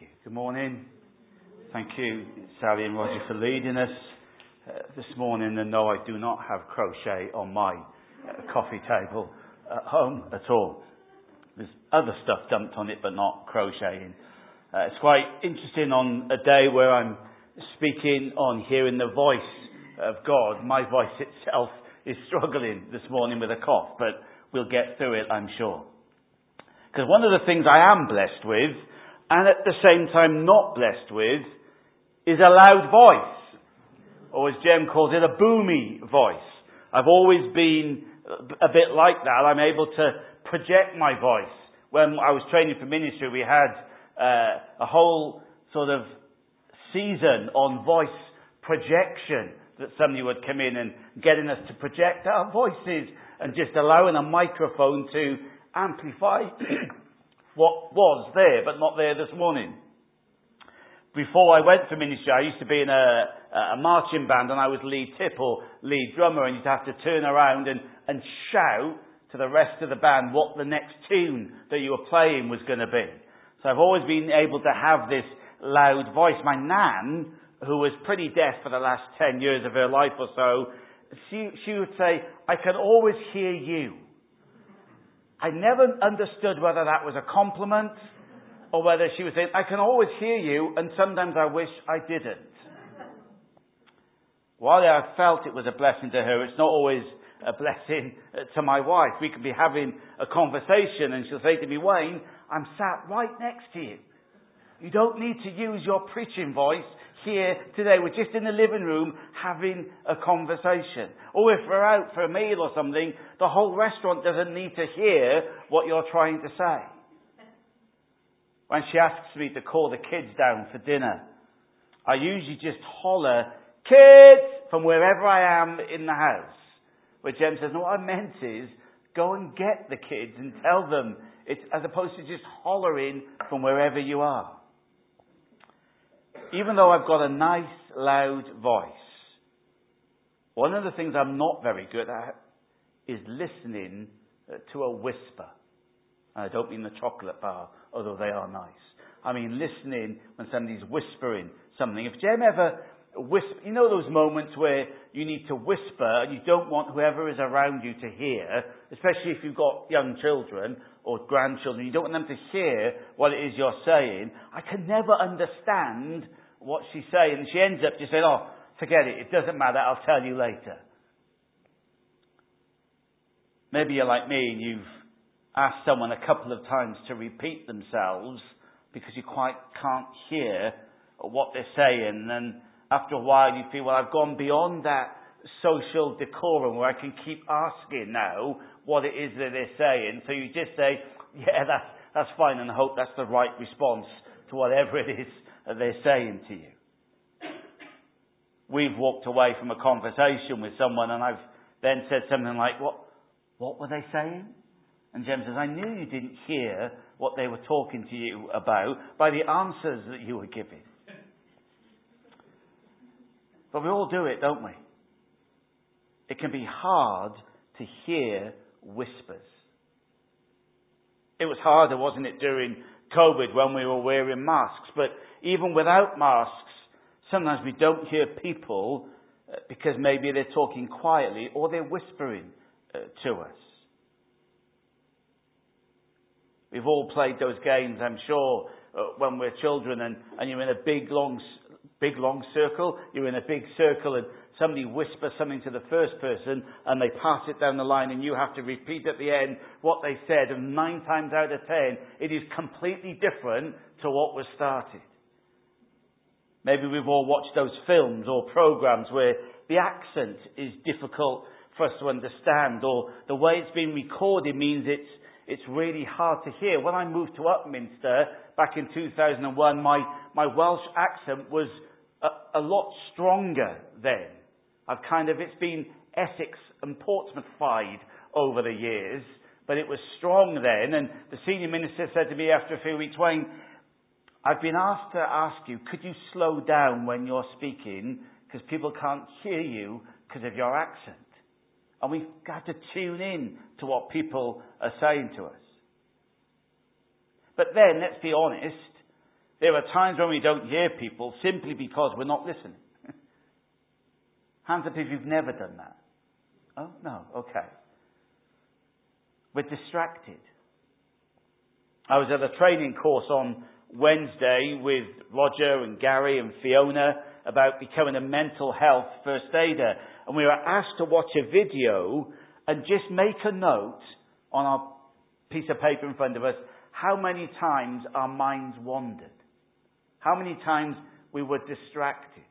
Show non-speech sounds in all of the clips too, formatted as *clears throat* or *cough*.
you. Good morning. Thank you, Sally and Roger, for leading us uh, this morning. And no, I do not have crochet on my uh, coffee table at home at all. There's other stuff dumped on it, but not crocheting. Uh, it's quite interesting on a day where I'm speaking on hearing the voice of God. My voice itself is struggling this morning with a cough, but we'll get through it, I'm sure. Because one of the things I am blessed with, and at the same time not blessed with, is a loud voice. Or as Jem calls it, a boomy voice. I've always been a bit like that. I'm able to project my voice. When I was training for ministry, we had uh, a whole sort of season on voice projection that somebody would come in and getting us to project our voices and just allowing a microphone to amplify *clears throat* what was there but not there this morning. Before I went for ministry, I used to be in a, a marching band and I was lead tip or lead drummer and you'd have to turn around and, and shout to the rest of the band what the next tune that you were playing was going to be. So I've always been able to have this loud voice. My nan, who was pretty deaf for the last 10 years of her life or so, she, she would say, I can always hear you. I never understood whether that was a compliment or whether she was saying, I can always hear you, and sometimes I wish I didn't. While I felt it was a blessing to her, it's not always a blessing to my wife. We could be having a conversation, and she'll say to me, Wayne, I'm sat right next to you. You don't need to use your preaching voice here today. We're just in the living room having a conversation. Or if we're out for a meal or something, the whole restaurant doesn't need to hear what you're trying to say. When she asks me to call the kids down for dinner, I usually just holler, kids, from wherever I am in the house. But Jem says, no, what I meant is, go and get the kids and tell them, it's, as opposed to just hollering from wherever you are even though I've got a nice, loud voice, one of the things I'm not very good at is listening uh, to a whisper. And I don't mean the chocolate bar, although they are nice. I mean listening when somebody's whispering something. If Jem ever whisper, you know those moments where you need to whisper and you don't want whoever is around you to hear, especially if you've got young children or grandchildren, you don't want them to hear what it is you're saying. I can never understand what she's saying. And she ends up just saying, oh, forget it, it doesn't matter, I'll tell you later. Maybe you're like me and you've asked someone a couple of times to repeat themselves because you quite can't hear what they're saying. And after a while you feel, well, I've gone beyond that social decorum where I can keep asking now what it is that they're saying. So you just say, yeah, that's, that's fine, and hope that's the right response to whatever it is that they're saying to you. We've walked away from a conversation with someone and I've then said something like, what, what were they saying? And Jem says, I knew you didn't hear what they were talking to you about by the answers that you were giving. But we all do it, don't we? It can be hard to hear whispers. It was harder, wasn't it, during COVID when we were wearing masks? But even without masks, sometimes we don't hear people uh, because maybe they're talking quietly or they're whispering uh, to us. We've all played those games, I'm sure, uh, when we're children and, and you're in a big long, big long circle. You're in a big circle and somebody whispers something to the first person and they pass it down the line and you have to repeat at the end what they said and nine times out of ten it is completely different to what was started. Maybe we've all watched those films or programs where the accent is difficult for us to understand or the way it's been recorded means it's, it's really hard to hear. When I moved to Upminster back in 2001, my, my Welsh accent was a, a lot stronger then. I've kind of, it's been Essex and Portsmouthified over the years, but it was strong then. And the senior minister said to me after a few weeks, Wayne, I've been asked to ask you, could you slow down when you're speaking because people can't hear you because of your accent? And we've got to tune in to what people are saying to us. But then, let's be honest, There are times when we don't hear people simply because we're not listening. Hands up if you've never done that. Oh, no, okay. We're distracted. I was at a training course on Wednesday with Roger and Gary and Fiona about becoming a mental health first aider. And we were asked to watch a video and just make a note on our piece of paper in front of us how many times our minds wandered. How many times we were distracted.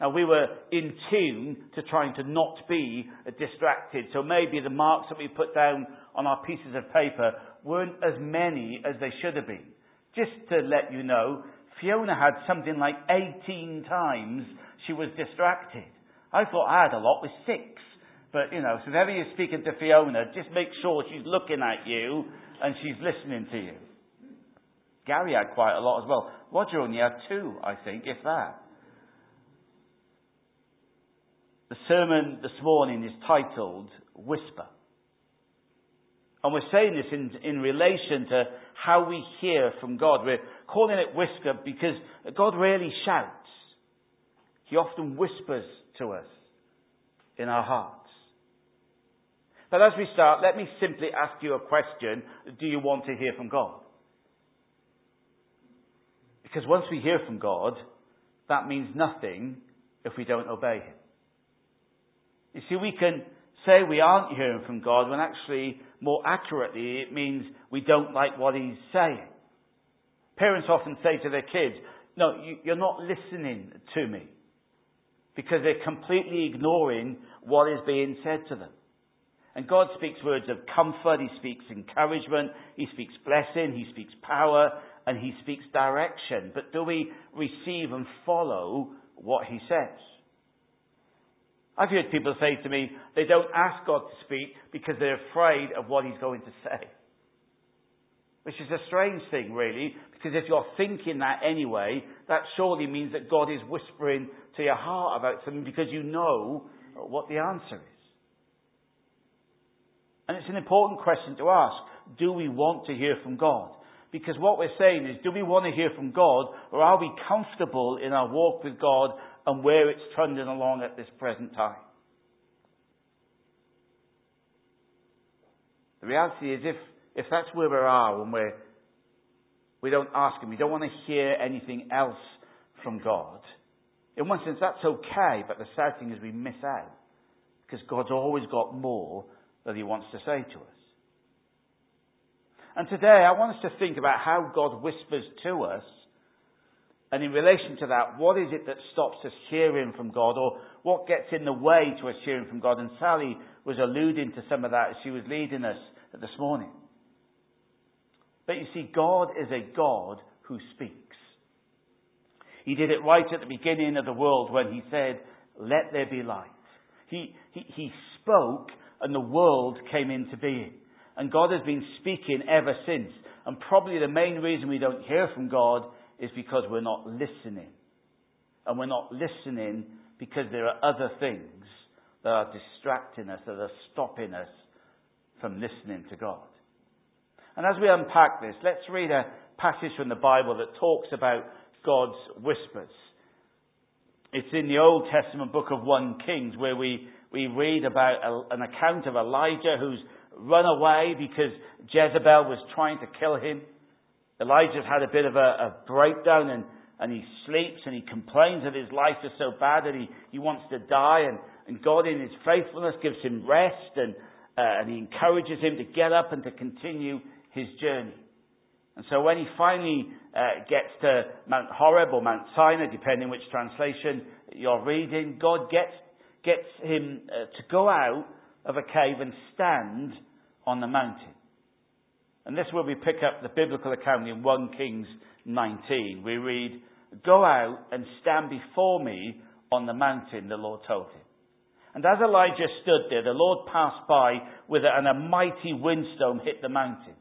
Now we were in tune to trying to not be distracted. So maybe the marks that we put down on our pieces of paper weren't as many as they should have been. Just to let you know, Fiona had something like 18 times she was distracted. I thought I had a lot with six. But, you know, so whenever you're speaking to Fiona, just make sure she's looking at you and she's listening to you. Gary had quite a lot as well. Roger only had two, I think, if that. The sermon this morning is titled Whisper. And we're saying this in, in relation to how we hear from God. We're calling it whisper because God rarely shouts. He often whispers to us in our hearts. But as we start, let me simply ask you a question. Do you want to hear from God? Because once we hear from God, that means nothing if we don't obey Him. You see, we can say we aren't hearing from God when actually, more accurately, it means we don't like what He's saying. Parents often say to their kids, No, you're not listening to me. Because they're completely ignoring what is being said to them. And God speaks words of comfort, He speaks encouragement, He speaks blessing, He speaks power, and He speaks direction. But do we receive and follow what He says? I've heard people say to me they don't ask God to speak because they're afraid of what He's going to say. Which is a strange thing, really, because if you're thinking that anyway, that surely means that God is whispering to your heart about something because you know what the answer is. And it's an important question to ask. Do we want to hear from God? Because what we're saying is, do we want to hear from God, or are we comfortable in our walk with God and where it's trending along at this present time? The reality is, if, if that's where we are when we're, we don't ask Him, we don't want to hear anything else from God, in one sense that's okay, but the sad thing is we miss out. Because God's always got more that He wants to say to us. And today I want us to think about how God whispers to us. And in relation to that, what is it that stops us hearing from God or what gets in the way to us hearing from God? And Sally was alluding to some of that as she was leading us this morning. But you see, God is a God who speaks. He did it right at the beginning of the world when he said, let there be light. He, he, he spoke and the world came into being. And God has been speaking ever since. And probably the main reason we don't hear from God is because we're not listening. And we're not listening because there are other things that are distracting us, that are stopping us from listening to God. And as we unpack this, let's read a passage from the Bible that talks about God's whispers. It's in the Old Testament book of 1 Kings where we we read about a, an account of Elijah who's run away because Jezebel was trying to kill him. Elijah's had a bit of a, a breakdown and, and he sleeps and he complains that his life is so bad that he, he wants to die and, and God in his faithfulness gives him rest and, uh, and he encourages him to get up and to continue his journey. And so when he finally uh, gets to Mount Horeb or Mount Sinai, depending which translation you're reading, God gets gets him uh, to go out of a cave and stand on the mountain. And this is where we pick up the biblical account in 1 Kings 19. We read, Go out and stand before me on the mountain, the Lord told him. And as Elijah stood there, the Lord passed by with it, and a mighty windstorm hit the mountain.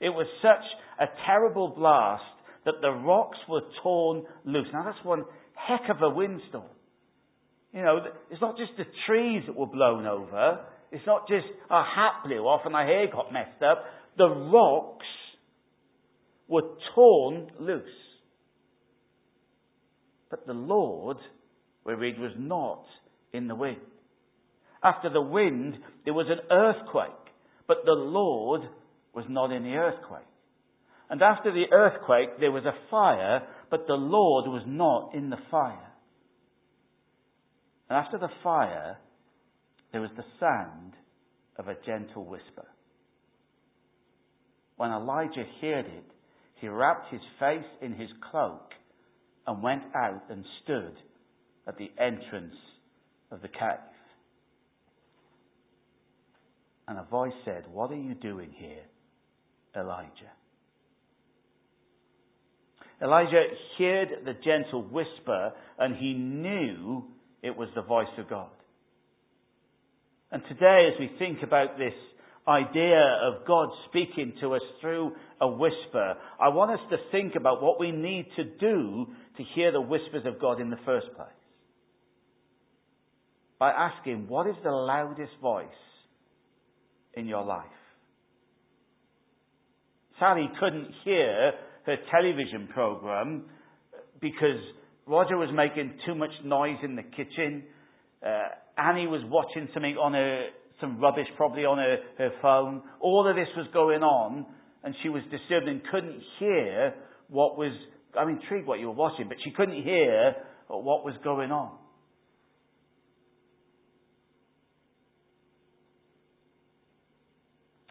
It was such a terrible blast that the rocks were torn loose. Now that's one heck of a windstorm. You know, it's not just the trees that were blown over. It's not just oh, our hat blew off and our hair got messed up. The rocks were torn loose. But the Lord, we read, was not in the wind. After the wind, there was an earthquake, but the Lord was not in the earthquake. And after the earthquake, there was a fire, but the Lord was not in the fire. And after the fire, there was the sound of a gentle whisper. When Elijah heard it, he wrapped his face in his cloak and went out and stood at the entrance of the cave. And a voice said, What are you doing here, Elijah? Elijah heard the gentle whisper and he knew it was the voice of God. And today, as we think about this idea of God speaking to us through a whisper, I want us to think about what we need to do to hear the whispers of God in the first place. By asking, what is the loudest voice in your life? Sally couldn't hear her television program because Roger was making too much noise in the kitchen. Uh, Annie was watching something on her, some rubbish probably on her, her phone. All of this was going on, and she was disturbed and couldn't hear what was. I'm intrigued what you were watching, but she couldn't hear what was going on.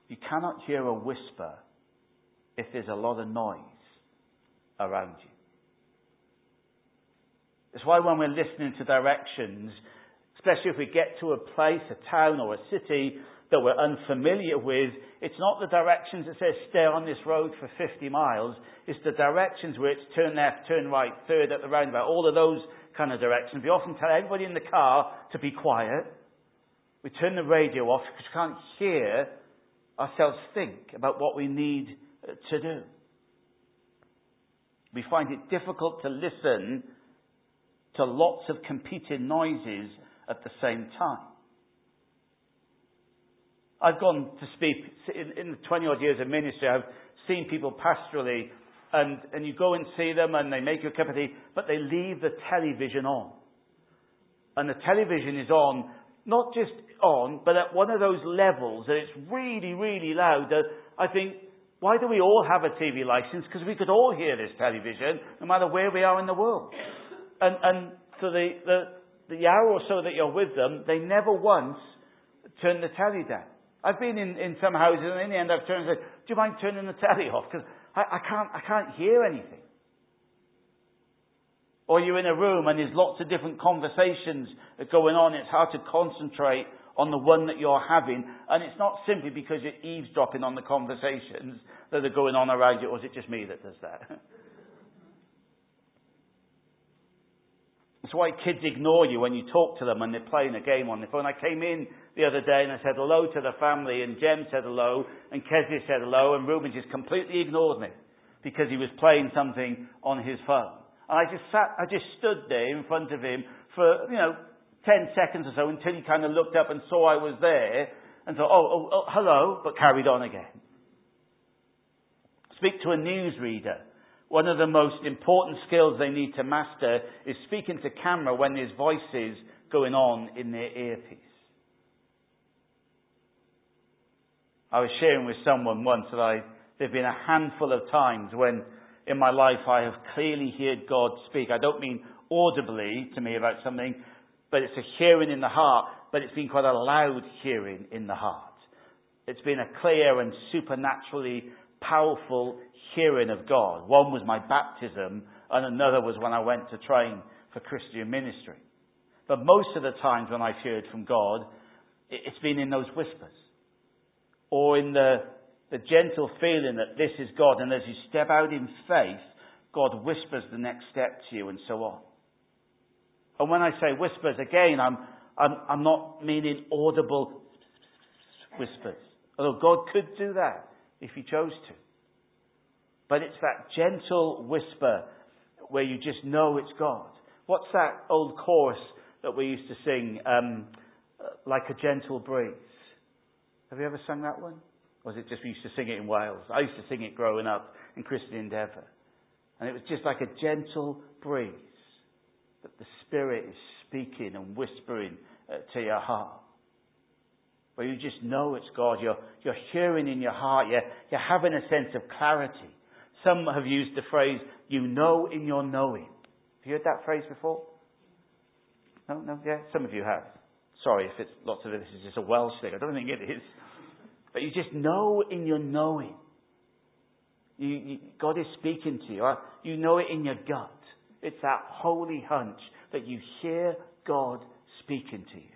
You cannot hear a whisper if there's a lot of noise around you. It's why when we're listening to directions, especially if we get to a place, a town or a city that we're unfamiliar with, it's not the directions that says stay on this road for 50 miles. It's the directions where it's turn left, turn right, third at the roundabout, all of those kind of directions. We often tell everybody in the car to be quiet. We turn the radio off because we can't hear ourselves think about what we need uh, to do. We find it difficult to listen to lots of competing noises at the same time. I've gone to speak in, in the 20 odd years of ministry. I've seen people pastorally, and, and you go and see them, and they make you a cup of tea, but they leave the television on. And the television is on, not just on, but at one of those levels that it's really, really loud. That I think why do we all have a TV license? Because we could all hear this television, no matter where we are in the world. And, and for the, the, the hour or so that you're with them, they never once turn the telly down. I've been in, in some houses, and in the end I've turned and said, do you mind turning the telly off? Because I, I, can't, I can't hear anything. Or you're in a room and there's lots of different conversations going on. It's hard to concentrate on the one that you're having. And it's not simply because you're eavesdropping on the conversations that are going on around you, or is it just me that does that? *laughs* why kids ignore you when you talk to them and they're playing a game on their phone. I came in the other day and I said hello to the family and Jem said hello and Kezia said hello and Ruben just completely ignored me because he was playing something on his phone. And I just sat, I just stood there in front of him for, you know, 10 seconds or so until he kind of looked up and saw I was there and thought, oh, oh, oh hello, but carried on again. Speak to a newsreader. One of the most important skills they need to master is speaking to camera when there's voices going on in their earpiece. I was sharing with someone once that I, there have been a handful of times when in my life I have clearly heard God speak. I don't mean audibly to me about something, but it's a hearing in the heart, but it's been quite a loud hearing in the heart. It's been a clear and supernaturally powerful hearing of God. One was my baptism, and another was when I went to train for Christian ministry. But most of the times when I've heard from God, it's been in those whispers. Or in the, the gentle feeling that this is God, and as you step out in faith, God whispers the next step to you, and so on. And when I say whispers, again, I'm, I'm, I'm not meaning audible whispers. Although God could do that if He chose to. But it's that gentle whisper where you just know it's God. What's that old chorus that we used to sing, um, like a gentle breeze? Have you ever sung that one? Or was it just we used to sing it in Wales? I used to sing it growing up. in Christian Endeavour. And it was just like a gentle breeze that the Spirit is speaking and whispering uh, to your heart. Where you just know it's God. You're, you're hearing in your heart. You're, you're having a sense of clarity. Some have used the phrase, you know in your knowing. Have you heard that phrase before? No, no, yeah, some of you have. Sorry if it's lots of this is just a Welsh thing. I don't think it is. But you just know in your knowing. You, you, God is speaking to you. Right? You know it in your gut. It's that holy hunch that you hear God speaking to you.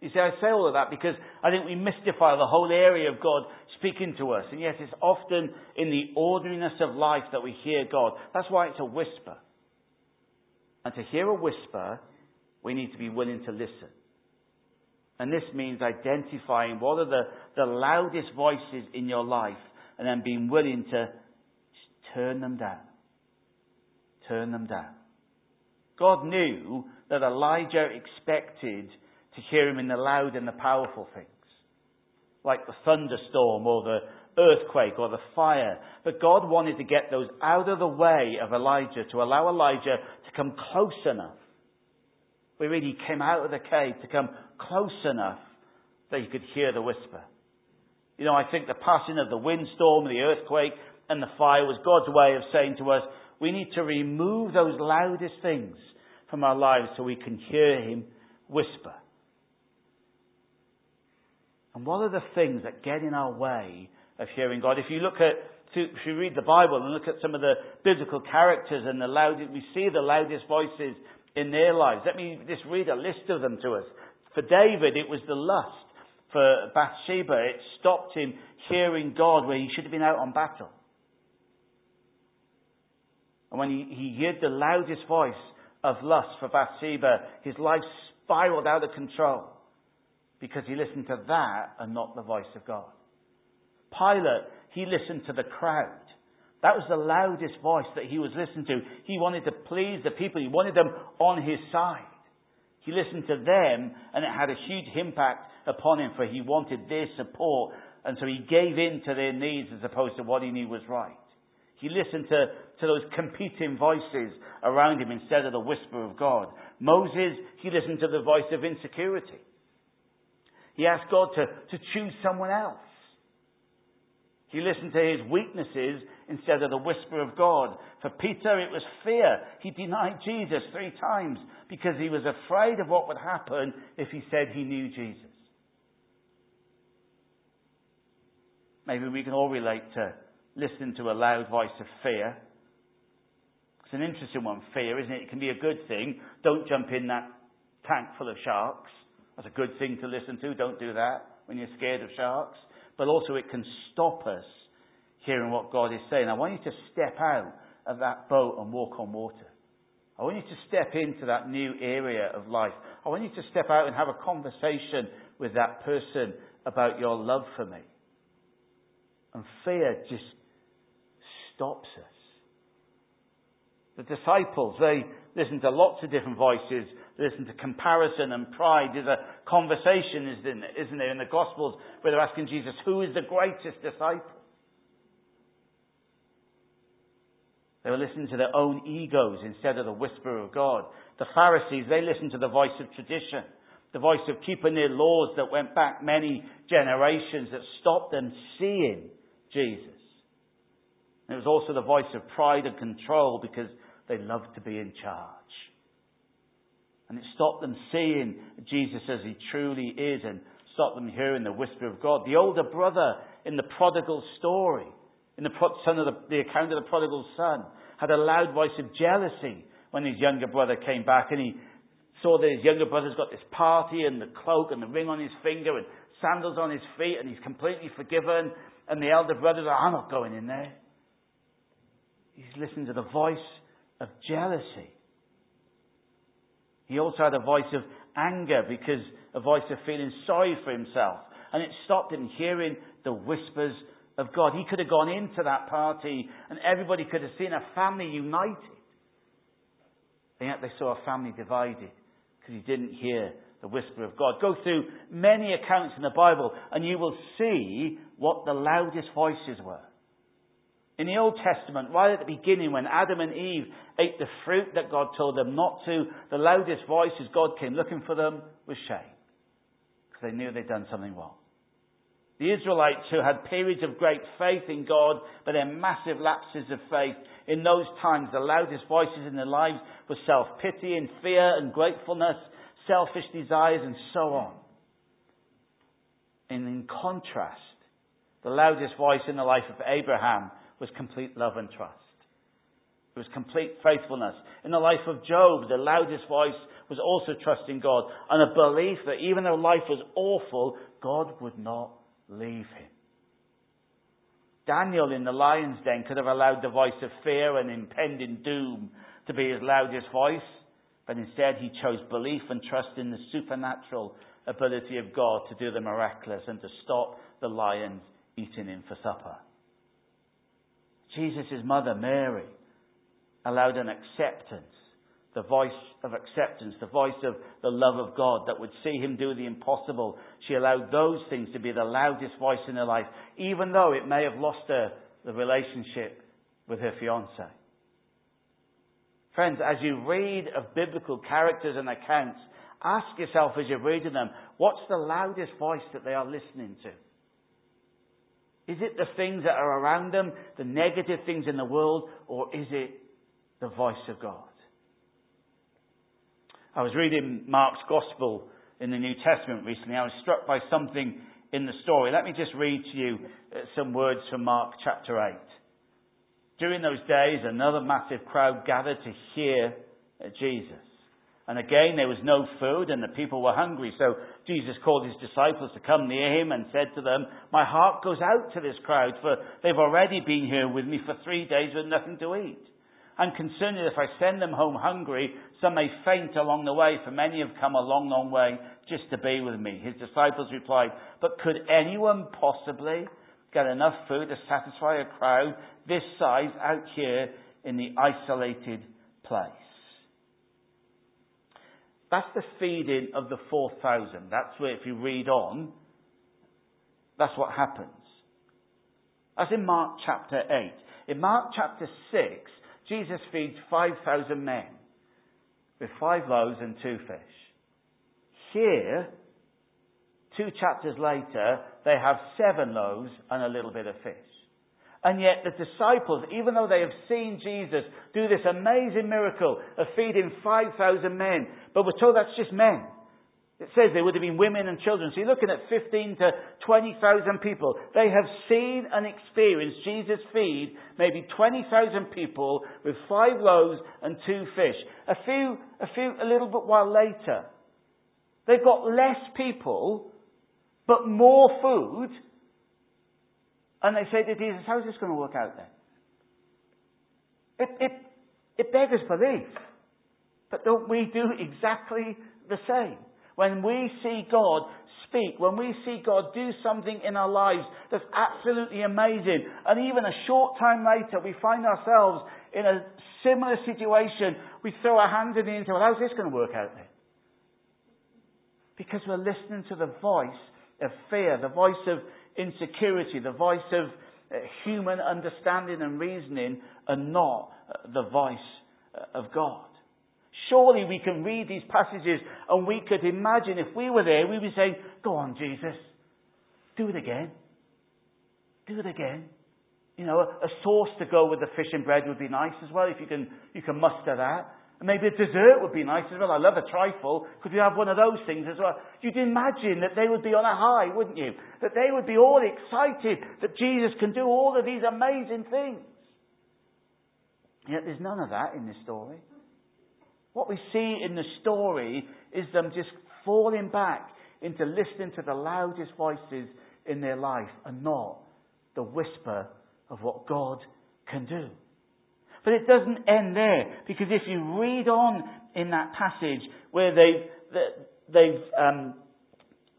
You see, I say all of that because I think we mystify the whole area of God speaking to us. And yes, it's often in the ordinariness of life that we hear God. That's why it's a whisper. And to hear a whisper, we need to be willing to listen. And this means identifying what are the, the loudest voices in your life and then being willing to turn them down. Turn them down. God knew that Elijah expected to hear him in the loud and the powerful things, like the thunderstorm or the earthquake or the fire. But God wanted to get those out of the way of Elijah to allow Elijah to come close enough. We really came out of the cave to come close enough that he could hear the whisper. You know, I think the passing of the windstorm, the earthquake, and the fire was God's way of saying to us, we need to remove those loudest things from our lives so we can hear him whisper. And what are the things that get in our way of hearing God? If you look at, if you read the Bible and look at some of the biblical characters and the loudest, we see the loudest voices in their lives. Let me just read a list of them to us. For David, it was the lust. For Bathsheba, it stopped him hearing God where he should have been out on battle. And when he, he heard the loudest voice of lust for Bathsheba, his life spiraled out of control because he listened to that and not the voice of God. Pilate, he listened to the crowd. That was the loudest voice that he was listening to. He wanted to please the people. He wanted them on his side. He listened to them and it had a huge impact upon him for he wanted their support and so he gave in to their needs as opposed to what he knew was right. He listened to, to those competing voices around him instead of the whisper of God. Moses, he listened to the voice of insecurity. He asked God to, to choose someone else. He listened to his weaknesses instead of the whisper of God. For Peter, it was fear. He denied Jesus three times because he was afraid of what would happen if he said he knew Jesus. Maybe we can all relate to listening to a loud voice of fear. It's an interesting one, fear, isn't it? It can be a good thing. Don't jump in that tank full of sharks. That's a good thing to listen to. Don't do that when you're scared of sharks but also it can stop us hearing what God is saying. I want you to step out of that boat and walk on water. I want you to step into that new area of life. I want you to step out and have a conversation with that person about your love for me. And fear just stops us. The disciples, they listened to lots of different voices They listen to comparison and pride. There's a conversation, isn't there, in the Gospels where they're asking Jesus, who is the greatest disciple? They were listening to their own egos instead of the whisper of God. The Pharisees, they listened to the voice of tradition, the voice of keeping their laws that went back many generations that stopped them seeing Jesus. It was also the voice of pride and control because they loved to be in charge. And it stopped them seeing Jesus as he truly is and stopped them hearing the whisper of God. The older brother in the prodigal story, in the, son of the, the account of the prodigal son, had a loud voice of jealousy when his younger brother came back and he saw that his younger brother's got this party and the cloak and the ring on his finger and sandals on his feet and he's completely forgiven. And the elder brother's like, I'm not going in there. He's listening to the voice of jealousy. He also had a voice of anger because a voice of feeling sorry for himself. And it stopped him hearing the whispers of God. He could have gone into that party and everybody could have seen a family united. And yet they saw a family divided because he didn't hear the whisper of God. Go through many accounts in the Bible and you will see what the loudest voices were. In the Old Testament, right at the beginning, when Adam and Eve ate the fruit that God told them not to, the loudest voice as God came looking for them was shame. Because they knew they'd done something wrong. The Israelites who had periods of great faith in God, but then massive lapses of faith, in those times the loudest voices in their lives were self-pity and fear and gratefulness, selfish desires and so on. And in contrast, the loudest voice in the life of Abraham was complete love and trust. It was complete faithfulness. In the life of Job, the loudest voice was also trusting God and a belief that even though life was awful, God would not leave him. Daniel in the lion's den could have allowed the voice of fear and impending doom to be his loudest voice, but instead he chose belief and trust in the supernatural ability of God to do the miraculous and to stop the lions eating him for supper. Jesus' mother, Mary, allowed an acceptance, the voice of acceptance, the voice of the love of God that would see him do the impossible. She allowed those things to be the loudest voice in her life, even though it may have lost her the relationship with her fiance. Friends, as you read of biblical characters and accounts, ask yourself as you're reading them, what's the loudest voice that they are listening to? Is it the things that are around them, the negative things in the world, or is it the voice of God? I was reading Mark's Gospel in the New Testament recently. I was struck by something in the story. Let me just read to you uh, some words from Mark chapter 8. During those days, another massive crowd gathered to hear uh, Jesus. And again, there was no food and the people were hungry. So Jesus called his disciples to come near him and said to them, My heart goes out to this crowd, for they've already been here with me for three days with nothing to eat. I'm concerned that if I send them home hungry, some may faint along the way, for many have come a long, long way just to be with me. His disciples replied, But could anyone possibly get enough food to satisfy a crowd this size out here in the isolated place? That's the feeding of the 4,000. That's where, if you read on, that's what happens. That's in Mark chapter 8. In Mark chapter 6, Jesus feeds 5,000 men with five loaves and two fish. Here, two chapters later, they have seven loaves and a little bit of fish. And yet the disciples, even though they have seen Jesus do this amazing miracle of feeding 5,000 men, but we're told that's just men. It says there would have been women and children. So you're looking at 15 to 20,000 people. They have seen and experienced Jesus feed maybe 20,000 people with five loaves and two fish. A few, a few, a little bit while later, they've got less people, but more food and they say to Jesus, how's this going to work out then? It, it, it beggars belief. But don't we do exactly the same? When we see God speak, when we see God do something in our lives that's absolutely amazing, and even a short time later we find ourselves in a similar situation, we throw our hands in the air and say, well, how's this going to work out then? Because we're listening to the voice of fear, the voice of insecurity, the voice of uh, human understanding and reasoning, and not uh, the voice uh, of God. Surely we can read these passages and we could imagine if we were there, we would say, Go on, Jesus, do it again. Do it again. You know, a, a sauce to go with the fish and bread would be nice as well if you can, you can muster that. And maybe a dessert would be nice as well. I love a trifle. Could you have one of those things as well? You'd imagine that they would be on a high, wouldn't you? That they would be all excited that Jesus can do all of these amazing things. Yet there's none of that in this story. What we see in the story is them just falling back into listening to the loudest voices in their life and not the whisper of what God can do. But it doesn't end there, because if you read on in that passage where they've, they've, um,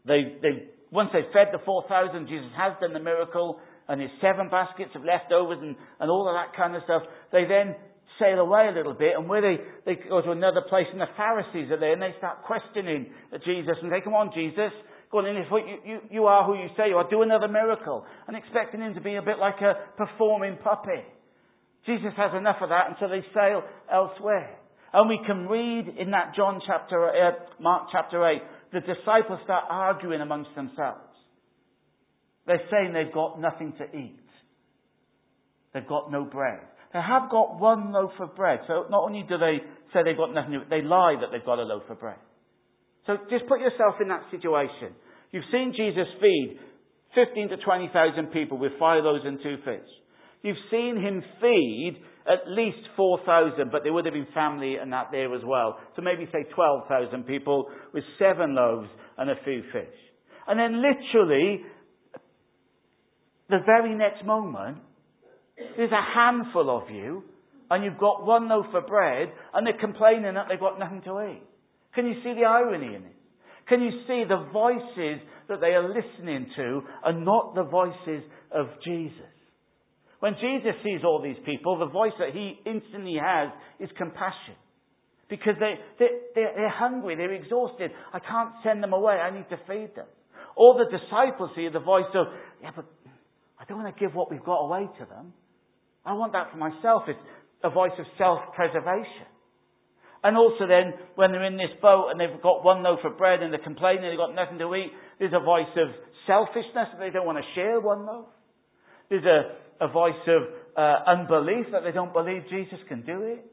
they've, they've once they've fed the 4,000, Jesus has done the miracle, and there's seven baskets of leftovers and, and all of that kind of stuff. They then sail away a little bit, and where they, they go to another place, and the Pharisees are there, and they start questioning Jesus, and they come on, Jesus, Going in, if you, you, you are who you say you are, do another miracle. And expecting him to be a bit like a performing puppet. Jesus has enough of that, and so they sail elsewhere. And we can read in that John chapter, uh, Mark chapter 8, the disciples start arguing amongst themselves. They're saying they've got nothing to eat. They've got no bread. They have got one loaf of bread. So not only do they say they've got nothing they lie that they've got a loaf of bread. So just put yourself in that situation. You've seen Jesus feed 15 to 20,000 people with five loaves and two fish. You've seen him feed at least 4,000, but there would have been family and that there as well. So maybe say 12,000 people with seven loaves and a few fish. And then literally, the very next moment, there's a handful of you, and you've got one loaf of bread, and they're complaining that they've got nothing to eat. Can you see the irony in it? Can you see the voices that they are listening to are not the voices of Jesus? When Jesus sees all these people, the voice that he instantly has is compassion. Because they, they, they're hungry, they're exhausted. I can't send them away, I need to feed them. All the disciples hear the voice of, yeah, but I don't want to give what we've got away to them. I want that for myself. It's a voice of self-preservation. And also then, when they're in this boat and they've got one loaf of bread and they're complaining they've got nothing to eat, there's a voice of selfishness they don't want to share one loaf. There's a, a voice of uh, unbelief that they don't believe Jesus can do it.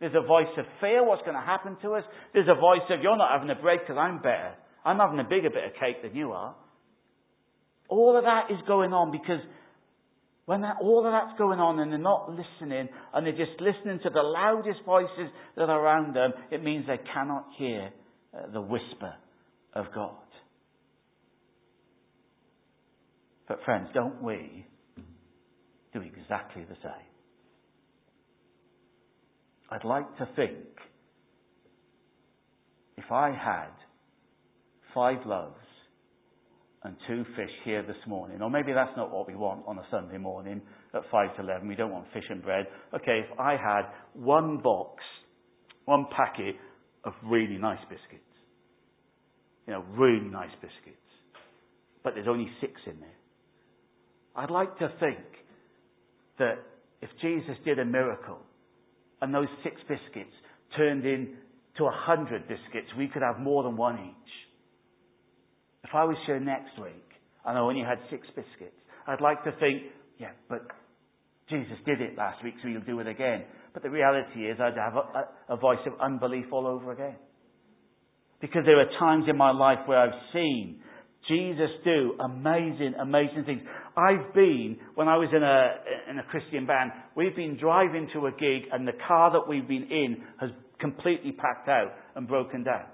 There's a voice of fear, what's going to happen to us. There's a voice of, you're not having a bread because I'm better. I'm having a bigger bit of cake than you are. All of that is going on because when that, all of that's going on and they're not listening and they're just listening to the loudest voices that are around them, it means they cannot hear uh, the whisper of God. But friends, don't we do exactly the same. I'd like to think if I had five loaves and two fish here this morning, or maybe that's not what we want on a Sunday morning at 5 to 11, we don't want fish and bread. Okay, if I had one box, one packet of really nice biscuits, you know, really nice biscuits, but there's only six in there. I'd like to think that if Jesus did a miracle and those six biscuits turned into a hundred biscuits, we could have more than one each. If I was here next week and I only had six biscuits, I'd like to think, yeah, but Jesus did it last week, so he'll do it again. But the reality is I'd have a, a, a voice of unbelief all over again. Because there are times in my life where I've seen Jesus do amazing, amazing things. I've been, when I was in a, in a Christian band, we've been driving to a gig and the car that we've been in has completely packed out and broken down.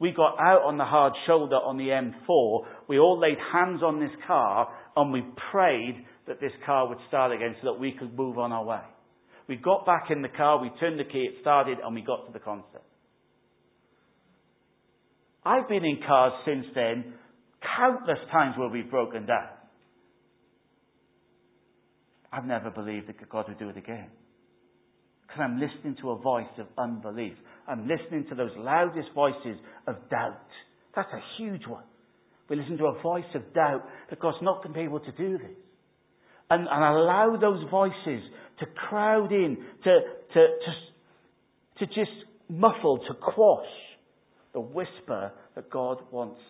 We got out on the hard shoulder on the M4. We all laid hands on this car and we prayed that this car would start again so that we could move on our way. We got back in the car, we turned the key, it started, and we got to the concert. I've been in cars since then countless times where we've broken down. I've never believed that God would do it again. Because I'm listening to a voice of unbelief. I'm listening to those loudest voices of doubt. That's a huge one. We listen to a voice of doubt that God's not going to be able to do this. And, and allow those voices to crowd in, to, to, to, to just muffle, to quash the whisper that God wants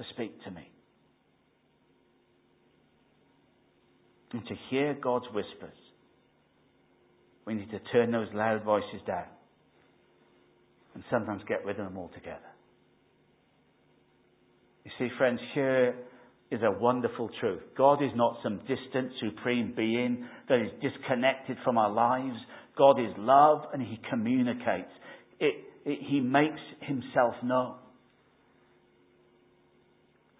to speak to me. And to hear God's whispers, we need to turn those loud voices down and sometimes get rid of them altogether. You see, friends, here is a wonderful truth. God is not some distant, supreme being that is disconnected from our lives. God is love and He communicates. It, it, he makes Himself known.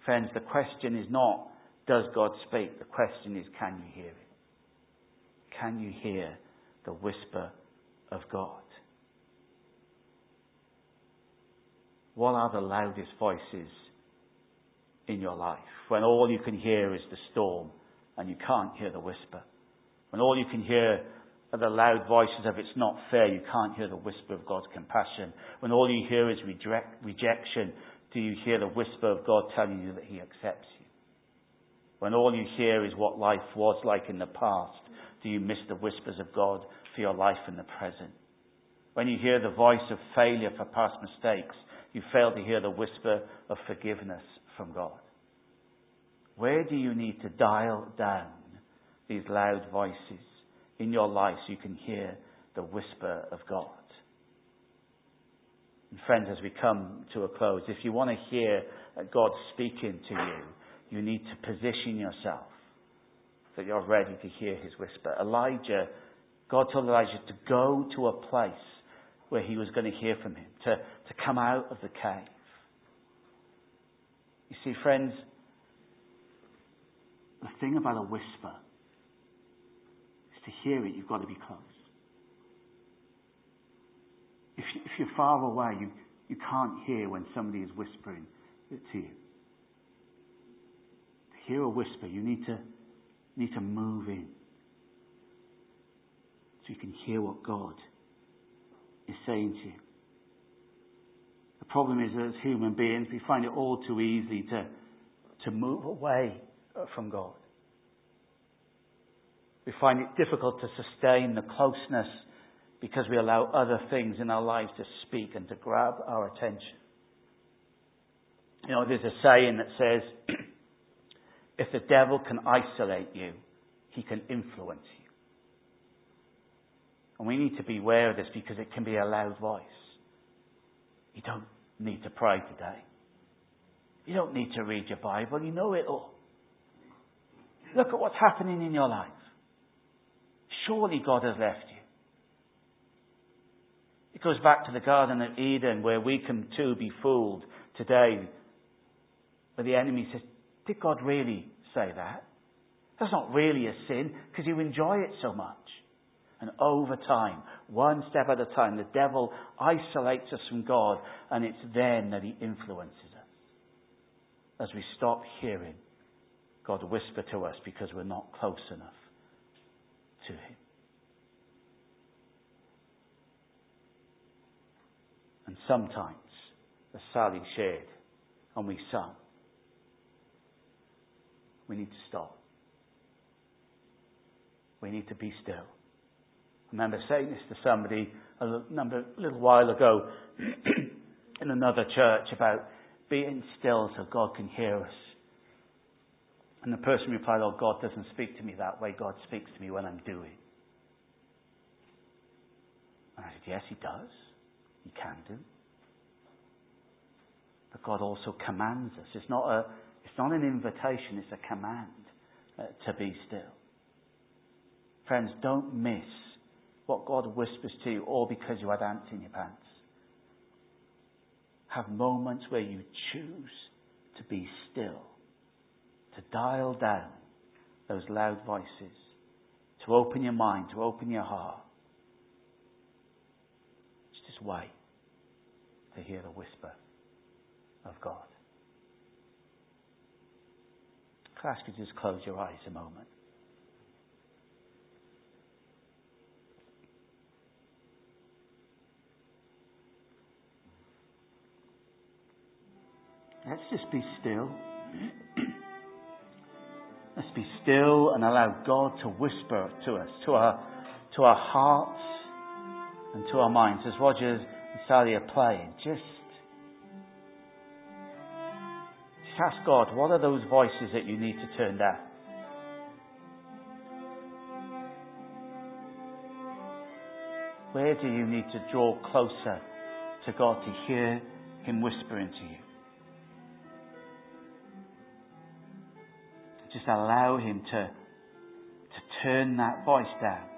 Friends, the question is not, does God speak? The question is, can you hear it? Can you hear the whisper of God? What are the loudest voices in your life? When all you can hear is the storm and you can't hear the whisper. When all you can hear are the loud voices of it's not fair, you can't hear the whisper of God's compassion. When all you hear is reject, rejection, do you hear the whisper of God telling you that He accepts you? When all you hear is what life was like in the past, do you miss the whispers of God for your life in the present? When you hear the voice of failure for past mistakes, you fail to hear the whisper of forgiveness from God. Where do you need to dial down these loud voices in your life so you can hear the whisper of God? Friends, as we come to a close, if you want to hear uh, God speaking to you, you need to position yourself that you're ready to hear his whisper. Elijah, God told Elijah to go to a place where he was going to hear from him, to, to come out of the cave. You see, friends, the thing about a whisper is to hear it, you've got to be close. If, if you're far away, you, you can't hear when somebody is whispering to you. To hear a whisper, you need to, need to move in so you can hear what God is saying to you. The problem is that as human beings, we find it all too easy to, to move away from God. We find it difficult to sustain the closeness because we allow other things in our lives to speak and to grab our attention. You know, there's a saying that says, *clears throat* if the devil can isolate you, he can influence you. And we need to be aware of this because it can be a loud voice. You don't need to pray today. You don't need to read your Bible. You know it all. Look at what's happening in your life. Surely God has left. It goes back to the Garden of Eden where we can too be fooled today. But the enemy says, Did God really say that? That's not really a sin because you enjoy it so much. And over time, one step at a time, the devil isolates us from God, and it's then that he influences us. As we stop hearing God whisper to us because we're not close enough to him. And sometimes, as Sally shared, and we sung, we need to stop. We need to be still I remember saying this to somebody a little while ago *clears throat* in another church about being still so God can hear us. And the person replied, Oh, God doesn't speak to me that way. God speaks to me when I'm doing. And I said, Yes, He does. He can do. But God also commands us. It's not, a, it's not an invitation, it's a command uh, to be still. Friends, don't miss what God whispers to you, all because you had ants in your pants. Have moments where you choose to be still, to dial down those loud voices, to open your mind, to open your heart. Wait to hear the whisper of God. I ask you to just close your eyes a moment? Let's just be still. Let's be still and allow God to whisper to us, to our, to our hearts and to our minds. As Roger and Sally are playing, just, just ask God, what are those voices that you need to turn down? Where do you need to draw closer to God to hear Him whispering to you? Just allow Him to, to turn that voice down.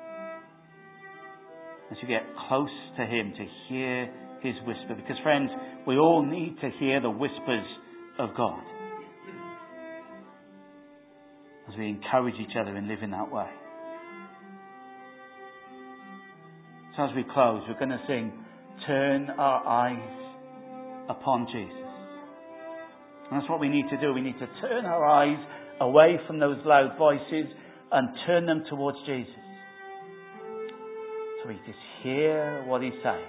As you get close to Him to hear His whisper. Because, friends, we all need to hear the whispers of God. As we encourage each other in living that way. So, as we close, we're going to sing, Turn Our Eyes Upon Jesus. And that's what we need to do. We need to turn our eyes away from those loud voices and turn them towards Jesus. So we just hear what he says.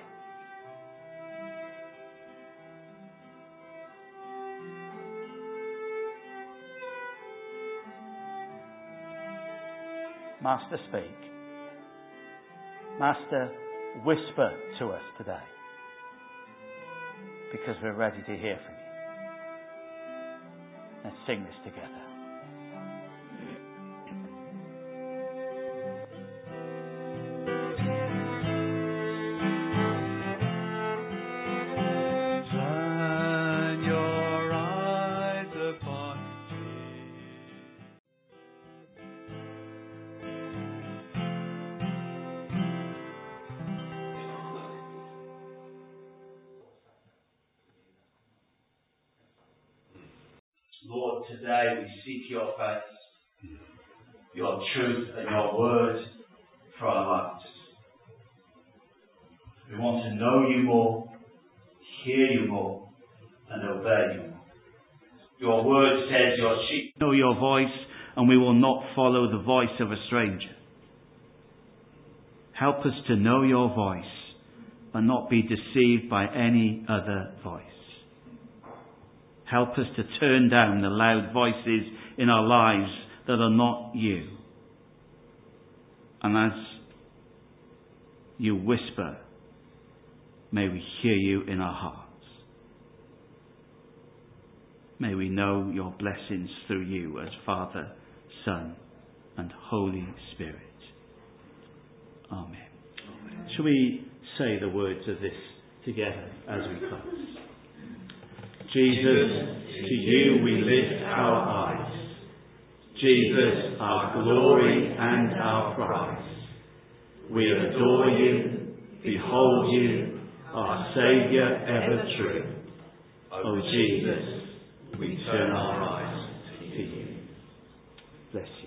Master, speak. Master, whisper to us today because we're ready to hear from you. Let's sing this together. Hear you more, and obey you more. Your word says your sheep know your voice, and we will not follow the voice of a stranger. Help us to know your voice and not be deceived by any other voice. Help us to turn down the loud voices in our lives that are not you. And as you whisper, may we hear you in our hearts. May we know your blessings through you as Father, Son, and Holy Spirit. Amen. Amen. Shall we say the words of this together as we close? Jesus, to you we lift our eyes. Jesus, our glory and our prize. We adore you, behold you, our Saviour ever true. O oh, Jesus, we turn our eyes to you. Bless you.